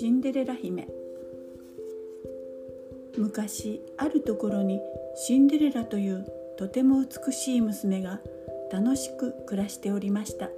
シンデレラ姫。昔あるところにシンデレラというとても美しい娘が楽しく暮らしておりました。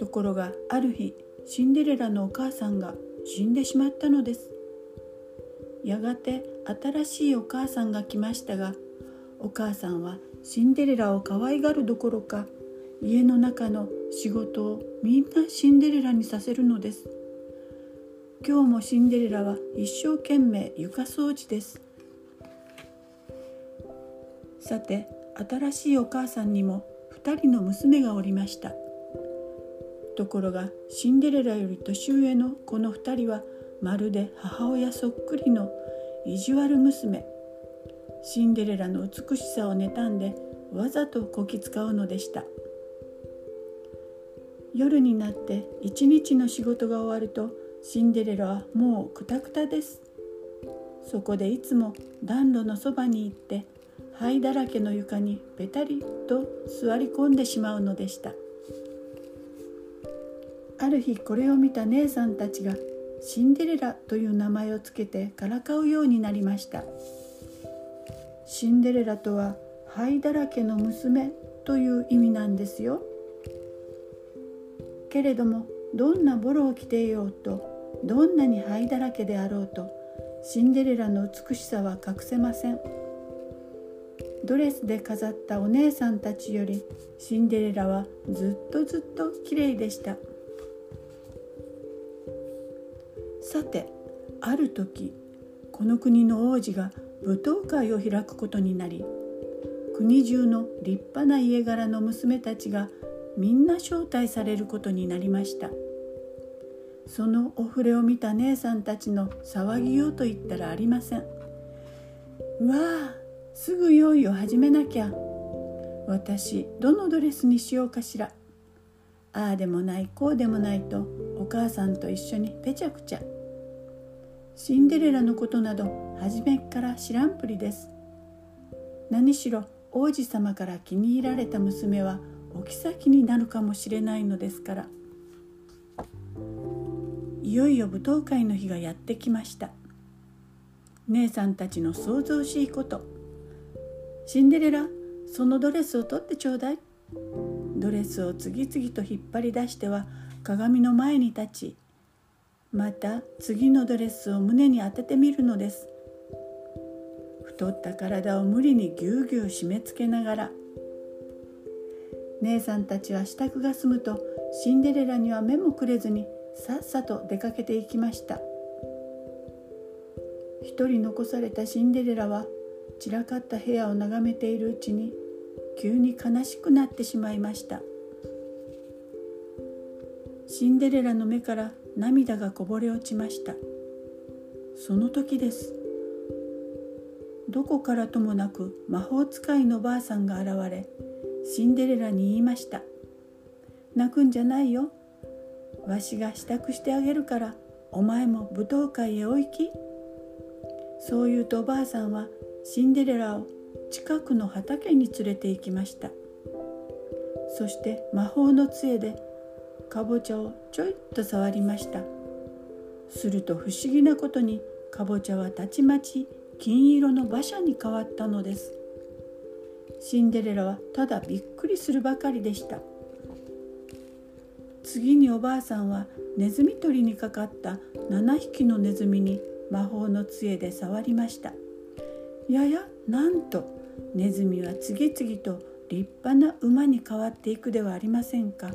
ところがある日シンデレラのお母さんが死んでしまったのです。やがて新しいお母さんが来ましたがお母さんはシンデレラを可愛がるどころか家の中の仕事をみんなシンデレラにさせるのです。今日もシンデレラは一生懸命床掃除です。さて新しいお母さんにも2人の娘がおりました。ところがシンデレラより年上のこの2人はまるで母親そっくりの意地悪娘。シンデレラの美しさを妬んでわざとこき使うのでした。夜になって一日の仕事が終わるとシンデレラはもうくたくたです。そこでいつも暖炉のそばに行って灰だらけの床にべたりと座り込んでしまうのでした。ある日これを見た姉さんたちがシンデレラという名前をつけてからかうようになりました。シンデレラとは灰だらけの娘という意味なんですよ。けれどもどんなボロを着ていようとどんなに灰だらけであろうとシンデレラの美しさは隠せません。ドレスで飾ったお姉さんたちよりシンデレラはずっとずっときれいでした。さてある時この国の王子が舞踏会を開くことになり国中の立派な家柄の娘たちがみんな招待されることになりました。そのお触れを見た姉さんたちの騒ぎようと言ったらありません。わあすぐ用意を始めなきゃ。私どのドレスにしようかしら。ああでもないこうでもないとお母さんと一緒にぺちゃくちゃ。シンデレラのことなど初めっから知らんぷりです。何しろ王子様から気に入られた娘はお妃になるかもしれないのですから。いよいよ舞踏会の日がやってきました。姉さんたちの想像しいこと。シンデレラそのドレスを取ってちょうだい。ドレスを次々と引っ張り出しては鏡の前に立ちまた次のドレスを胸に当ててみるのです。太った体を無理にぎゅうぎゅう締め付けながら。姉さんたちは支度が済むとシンデレラには目もくれずにさっさと出かけていきました。一人残されたシンデレラは散らかった部屋を眺めているうちに急に悲しくなってしまいました。シンデレラの目から涙がこぼれ落ちました。その時です。どこからともなく魔法使いのばあさんが現れシンデレラに言いました。泣くんじゃないよ。わしが支度してあげるからお前も舞踏会へお行き。そう言うとおばあさんはシンデレラを近くの畑に連れて行きました。そして魔法の杖でかぼちゃをちょいっと触りました。すると不思議なことにかぼちゃはたちまち金色の馬車に変わったのです。シンデレラはただびっくりするばかりでした。次におばあさんはネズミ捕りにかかった7匹のネズミに魔法の杖で触りました。ややなんとネズミは次々と立派な馬に変わっていくではありませんか。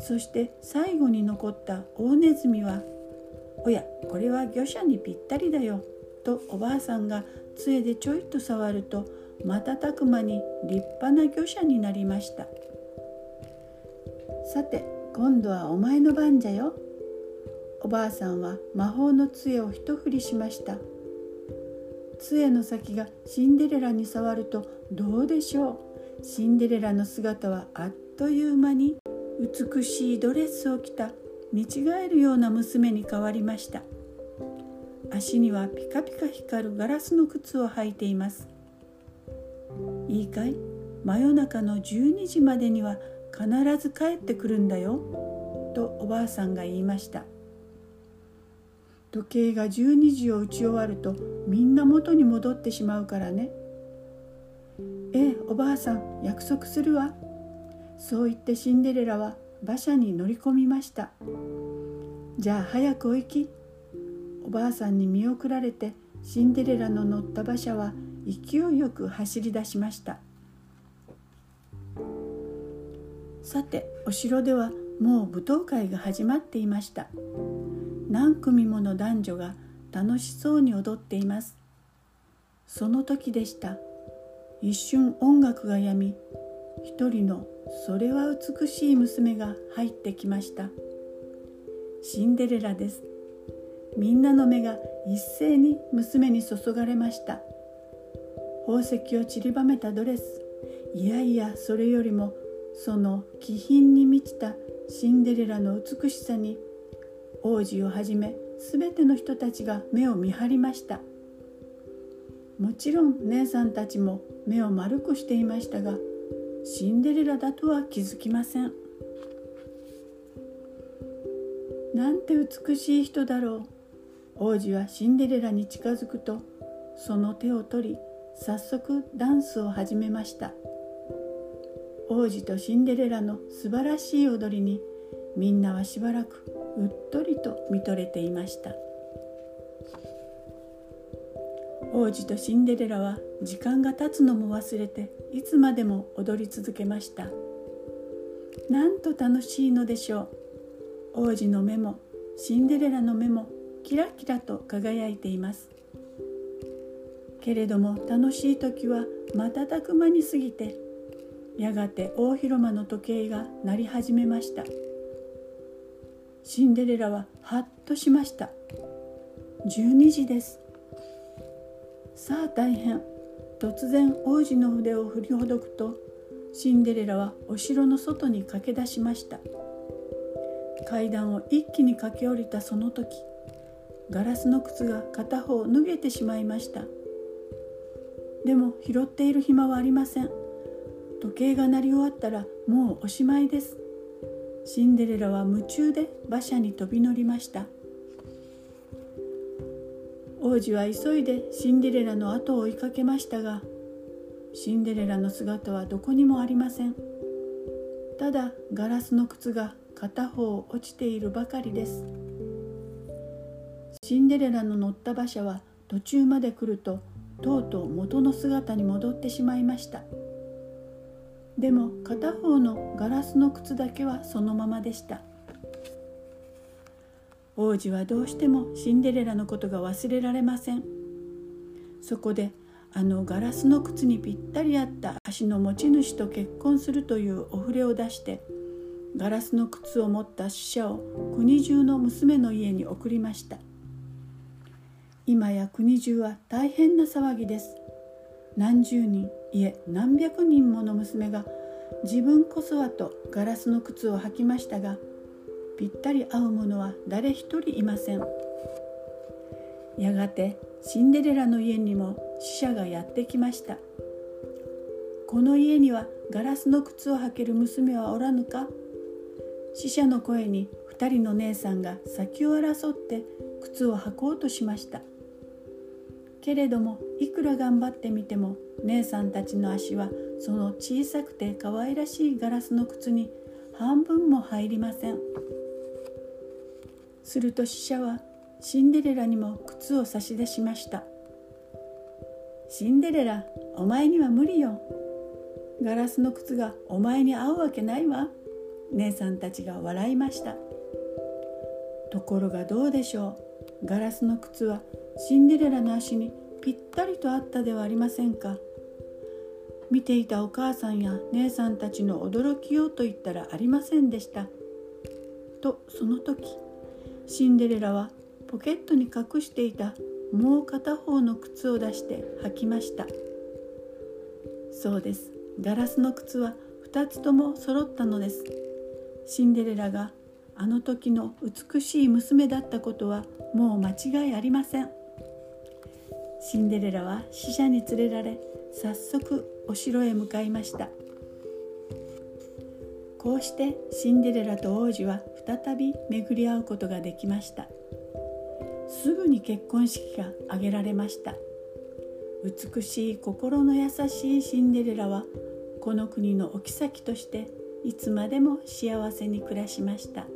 そして最後に残った大ネズミは「おやこれは魚舎にぴったりだよ」とおばあさんが杖でちょいと触ると瞬く間に立派な魚舎になりました。さて今度はお前の番じゃよ。おばあさんは魔法の杖を一振りしました。杖の先がシンデレラに触るとどうでしょう。シンデレラの姿はあっという間に美しいドレスを着た見違えるような娘に変わりました。足にはピカピカ光るガラスの靴を履いています。いいかい？真夜中の12時までには必ず帰ってくるんだよ」とおばあさんが言いました時計が12時を打ち終わるとみんな元に戻ってしまうからね。ええ、おばあさん、約束するわ。そう言ってシンデレラは馬車に乗り込みました。じゃあ早くお行き。おばあさんに見送られてシンデレラの乗った馬車は勢いよく走り出しました。さてお城ではもう舞踏会が始まっていました。何組もの男女が楽しそうに踊っています。その時でした。一瞬音楽がやみ一人のそれは美しい娘が入ってきました。シンデレラです。みんなの目が一斉に娘に注がれました。宝石を散りばめたドレス。いやいやそれよりもその気品に満ちたシンデレラの美しさに王子をはじめ全ての人たちが目を見張りました。もちろん姉さんたちも目を丸くしていましたがシンデレラだとは気づきません。なんて美しい人だろう。王子はシンデレラに近づくとその手を取り早速ダンスを始めました。王子とシンデレラの素晴らしい踊りにみんなはしばらくうっとりと見とれていました。王子とシンデレラは時間が経つのも忘れていつまでも踊り続けました。なんと楽しいのでしょう。王子の目もシンデレラの目もキラキラと輝いています。けれども楽しい時は瞬く間に過ぎてやがて大広間の時計が鳴り始めました。シンデレラはハッとしました。12時です。さあ大変。突然王子の筆を振りほどくとシンデレラはお城の外に駆け出しました。階段を一気に駆け下りたその時ガラスの靴が片方脱げてしまいました。でも拾っている暇はありません。時計が鳴り終わったらもうおしまいです。シンデレラは夢中で馬車に飛び乗りました。王子は急いでシンデレラの後を追いかけましたがシンデレラの姿はどこにもありません。ただガラスの靴が片方落ちているばかりです。シンデレラの乗った馬車は途中まで来るととうとう元の姿に戻ってしまいました。でも片方のガラスの靴だけはそのままでした。王子はどうしてもシンデレラのことが忘れられません。そこであのガラスの靴にぴったり合った足の持ち主と結婚するというお触れを出してガラスの靴を持った死者を国中の娘の家に送りました。今や国中は大変な騒ぎです。何十人いえ何百人もの娘が自分こそはとガラスの靴を履きましたがぴったり合うものは誰一人いません。やがてシンデレラの家にも死者がやってきました。この家にはガラスの靴を履ける娘はおらぬか。死者の声に2人の姉さんが先を争って靴を履こうとしました。けれどもいくら頑張ってみても姉さんたちの足はその小さくて可愛らしいガラスの靴に半分も入りません。すると死者はシンデレラにも靴を差し出しましたシンデレラお前には無理よ。ガラスの靴がお前に合うわけないわ。姉さんたちが笑いましたところがどうでしょう。ガラスの靴はシンデレラの足にぴったりとあったではありませんか。見ていたお母さんや姉さんたちの驚きようと言ったらありませんでした。とその時シンデレラはポケットに隠していたもう片方の靴を出して履きました。そうです。ガラスの靴は2つとも揃ったのです。シンデレラがあの時の美しい娘だったことはもう間違いありません。シンデレラは死者に連れられ早速お城へ向かいました。こうしてシンデレラと王子は再び巡り合うことができました。すぐに結婚式が挙げられました。美しい心の優しいシンデレラはこの国のお妃としていつまでも幸せに暮らしました。